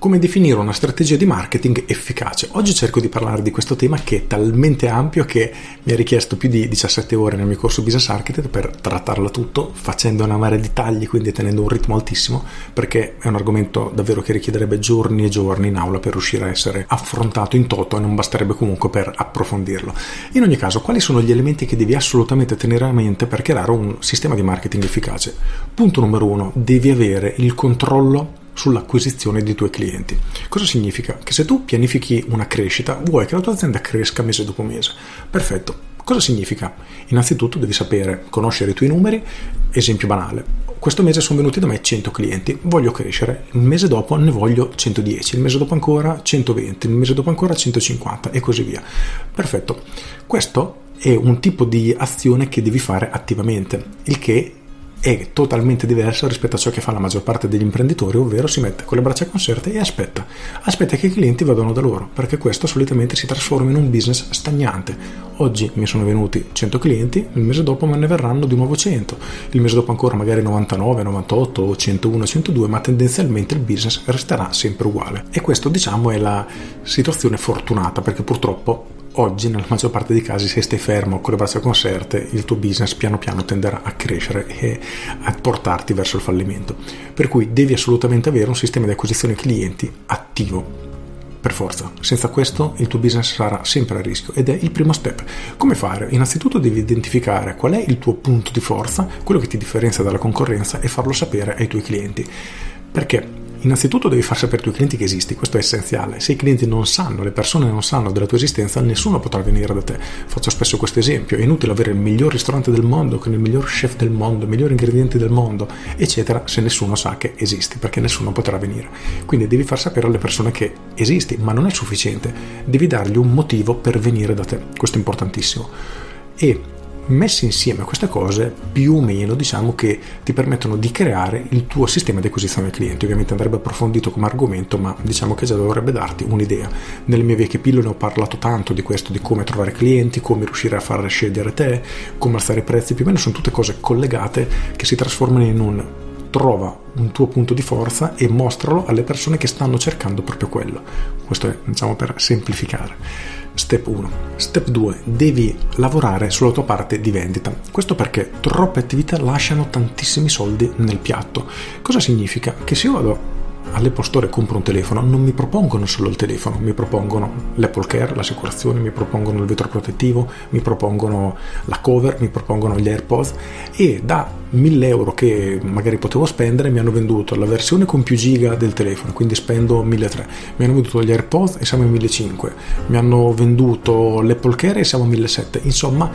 Come definire una strategia di marketing efficace? Oggi cerco di parlare di questo tema che è talmente ampio che mi ha richiesto più di 17 ore nel mio corso Business Architect per trattarlo tutto, facendo una marea di tagli, quindi tenendo un ritmo altissimo, perché è un argomento davvero che richiederebbe giorni e giorni in aula per riuscire a essere affrontato in toto e non basterebbe comunque per approfondirlo. In ogni caso, quali sono gli elementi che devi assolutamente tenere a mente per creare un sistema di marketing efficace? Punto numero uno, devi avere il controllo sull'acquisizione dei tuoi clienti. Cosa significa? Che se tu pianifichi una crescita, vuoi che la tua azienda cresca mese dopo mese. Perfetto. Cosa significa? Innanzitutto devi sapere, conoscere i tuoi numeri. Esempio banale. Questo mese sono venuti da me 100 clienti, voglio crescere, il mese dopo ne voglio 110, il mese dopo ancora 120, il mese dopo ancora 150 e così via. Perfetto. Questo è un tipo di azione che devi fare attivamente, il che è totalmente diverso rispetto a ciò che fa la maggior parte degli imprenditori, ovvero si mette con le braccia conserte e aspetta, aspetta che i clienti vadano da loro, perché questo solitamente si trasforma in un business stagnante. Oggi mi sono venuti 100 clienti, il mese dopo me ne verranno di nuovo 100, il mese dopo ancora magari 99, 98, 101, 102, ma tendenzialmente il business resterà sempre uguale. E questo diciamo è la situazione fortunata, perché purtroppo oggi nella maggior parte dei casi se stai fermo con le braccia conserte il tuo business piano piano tenderà a crescere e a portarti verso il fallimento per cui devi assolutamente avere un sistema di acquisizione clienti attivo per forza, senza questo il tuo business sarà sempre a rischio ed è il primo step. Come fare? Innanzitutto devi identificare qual è il tuo punto di forza, quello che ti differenzia dalla concorrenza e farlo sapere ai tuoi clienti. Perché Innanzitutto devi far sapere ai tuoi clienti che esisti, questo è essenziale. Se i clienti non sanno, le persone non sanno della tua esistenza, nessuno potrà venire da te. Faccio spesso questo esempio: è inutile avere il miglior ristorante del mondo, con il miglior chef del mondo, i migliori ingredienti del mondo, eccetera, se nessuno sa che esisti, perché nessuno potrà venire. Quindi devi far sapere alle persone che esisti, ma non è sufficiente, devi dargli un motivo per venire da te. Questo è importantissimo. E messe insieme queste cose più o meno diciamo che ti permettono di creare il tuo sistema di acquisizione clienti. Ovviamente andrebbe approfondito come argomento ma diciamo che già dovrebbe darti un'idea. Nelle mie vecchie pillole ho parlato tanto di questo di come trovare clienti come riuscire a far scegliere te come alzare i prezzi più o meno sono tutte cose collegate che si trasformano in un trova un tuo punto di forza e mostralo alle persone che stanno cercando proprio quello questo è diciamo per semplificare Step 1. Step 2. Devi lavorare sulla tua parte di vendita. Questo perché troppe attività lasciano tantissimi soldi nel piatto. Cosa significa? Che se io vado all'Apple Store compro un telefono, non mi propongono solo il telefono, mi propongono l'Apple Care, l'assicurazione, mi propongono il vetro protettivo, mi propongono la cover, mi propongono gli AirPods e da 1000 euro che magari potevo spendere mi hanno venduto la versione con più giga del telefono, quindi spendo 1300, mi hanno venduto gli AirPods e siamo a 1500, mi hanno venduto l'Apple Care e siamo a 1700, insomma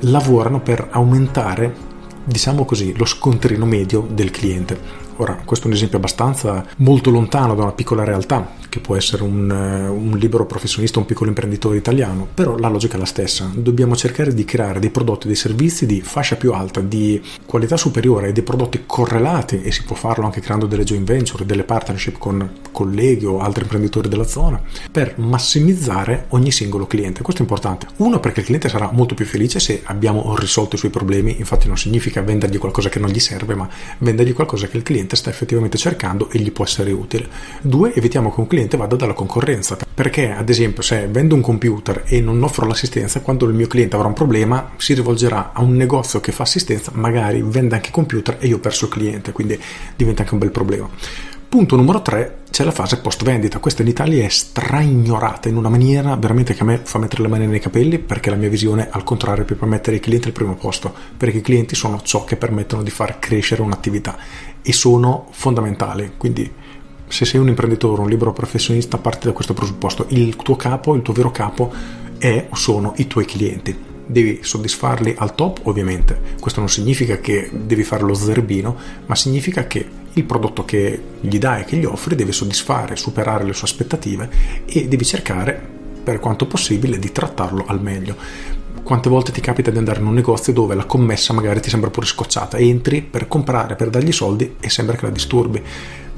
lavorano per aumentare diciamo così, lo scontrino medio del cliente. Ora, questo è un esempio abbastanza molto lontano da una piccola realtà, che può essere un, eh, un libero professionista, un piccolo imprenditore italiano, però la logica è la stessa. Dobbiamo cercare di creare dei prodotti, dei servizi di fascia più alta, di qualità superiore e dei prodotti correlati, e si può farlo anche creando delle joint venture, delle partnership con colleghi o altri imprenditori della zona, per massimizzare ogni singolo cliente. Questo è importante. Uno, perché il cliente sarà molto più felice se abbiamo risolto i suoi problemi, infatti non significa vendergli qualcosa che non gli serve, ma vendergli qualcosa che il cliente sta effettivamente cercando e gli può essere utile. Due, evitiamo che un cliente vado dalla concorrenza. Perché, ad esempio, se vendo un computer e non offro l'assistenza, quando il mio cliente avrà un problema, si rivolgerà a un negozio che fa assistenza, magari vende anche computer e io ho perso il cliente, quindi diventa anche un bel problema. Punto numero 3, c'è la fase post vendita. Questa in Italia è straignorata in una maniera veramente che a me fa mettere le mani nei capelli perché la mia visione al contrario è per mettere i clienti al primo posto, perché i clienti sono ciò che permettono di far crescere un'attività e sono fondamentali. Quindi se sei un imprenditore, un libero professionista, parti da questo presupposto. Il tuo capo, il tuo vero capo è o sono i tuoi clienti. Devi soddisfarli al top, ovviamente. Questo non significa che devi fare lo zerbino, ma significa che il prodotto che gli dai, che gli offri, deve soddisfare, superare le sue aspettative e devi cercare, per quanto possibile, di trattarlo al meglio. Quante volte ti capita di andare in un negozio dove la commessa magari ti sembra pure scocciata, entri per comprare, per dargli soldi e sembra che la disturbi.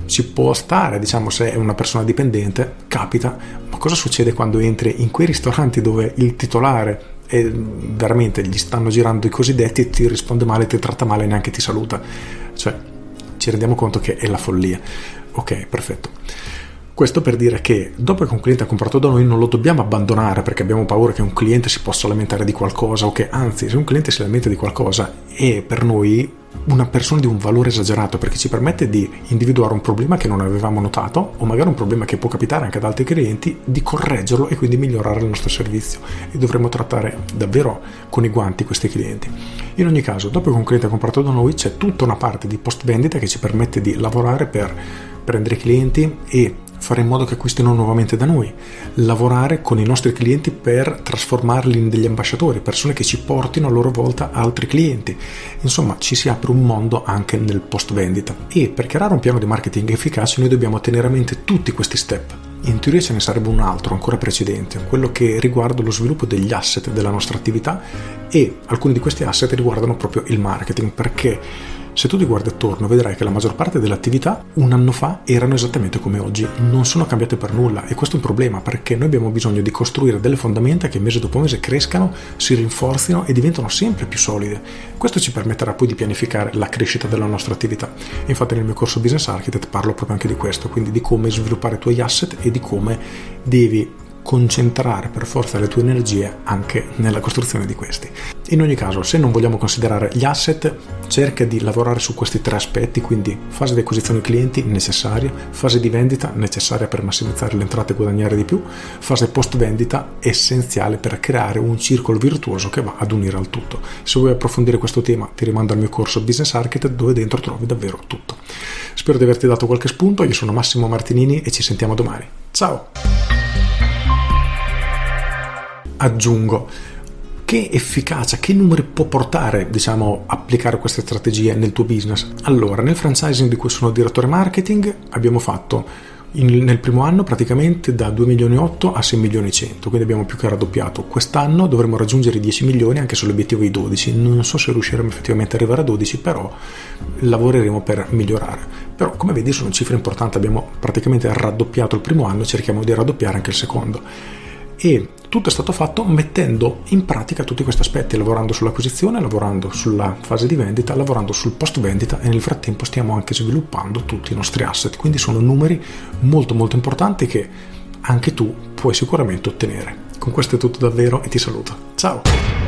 Ci può stare, diciamo, se è una persona dipendente, capita, ma cosa succede quando entri in quei ristoranti dove il titolare e veramente gli stanno girando i cosiddetti, ti risponde male, ti tratta male e neanche ti saluta. Cioè, ci rendiamo conto che è la follia. Ok, perfetto. Questo per dire che dopo che un cliente ha comprato da noi non lo dobbiamo abbandonare perché abbiamo paura che un cliente si possa lamentare di qualcosa o che anzi se un cliente si lamenta di qualcosa è per noi una persona di un valore esagerato perché ci permette di individuare un problema che non avevamo notato o magari un problema che può capitare anche ad altri clienti, di correggerlo e quindi migliorare il nostro servizio e dovremmo trattare davvero con i guanti questi clienti. In ogni caso, dopo che un cliente ha comprato da noi c'è tutta una parte di post vendita che ci permette di lavorare per prendere i clienti e fare in modo che acquistino nuovamente da noi, lavorare con i nostri clienti per trasformarli in degli ambasciatori, persone che ci portino a loro volta altri clienti. Insomma, ci si apre un mondo anche nel post vendita e per creare un piano di marketing efficace noi dobbiamo tenere a mente tutti questi step. In teoria ce ne sarebbe un altro ancora precedente, quello che riguarda lo sviluppo degli asset della nostra attività e alcuni di questi asset riguardano proprio il marketing perché se tu ti guardi attorno vedrai che la maggior parte delle attività un anno fa erano esattamente come oggi, non sono cambiate per nulla e questo è un problema perché noi abbiamo bisogno di costruire delle fondamenta che mese dopo mese crescano, si rinforzino e diventano sempre più solide. Questo ci permetterà poi di pianificare la crescita della nostra attività. Infatti nel mio corso Business Architect parlo proprio anche di questo, quindi di come sviluppare i tuoi asset e di come devi concentrare per forza le tue energie anche nella costruzione di questi. In ogni caso, se non vogliamo considerare gli asset, cerca di lavorare su questi tre aspetti, quindi fase di acquisizione clienti necessaria, fase di vendita necessaria per massimizzare le entrate e guadagnare di più, fase post vendita essenziale per creare un circolo virtuoso che va ad unire al tutto. Se vuoi approfondire questo tema, ti rimando al mio corso Business Architect dove dentro trovi davvero tutto. Spero di averti dato qualche spunto, io sono Massimo Martinini e ci sentiamo domani. Ciao! Aggiungo che efficacia, che numeri può portare, diciamo, applicare queste strategie nel tuo business? Allora, nel franchising di cui sono direttore marketing abbiamo fatto in, nel primo anno praticamente da 2 milioni e 8 a 6 milioni e 100, quindi abbiamo più che raddoppiato. Quest'anno dovremo raggiungere i 10 milioni anche sull'obiettivo di 12. Non so se riusciremo effettivamente ad arrivare a 12, però lavoreremo per migliorare. Però come vedi sono cifre importanti, abbiamo praticamente raddoppiato il primo anno, cerchiamo di raddoppiare anche il secondo e tutto è stato fatto mettendo in pratica tutti questi aspetti, lavorando sull'acquisizione, lavorando sulla fase di vendita, lavorando sul post vendita e nel frattempo stiamo anche sviluppando tutti i nostri asset, quindi sono numeri molto molto importanti che anche tu puoi sicuramente ottenere. Con questo è tutto davvero e ti saluto. Ciao!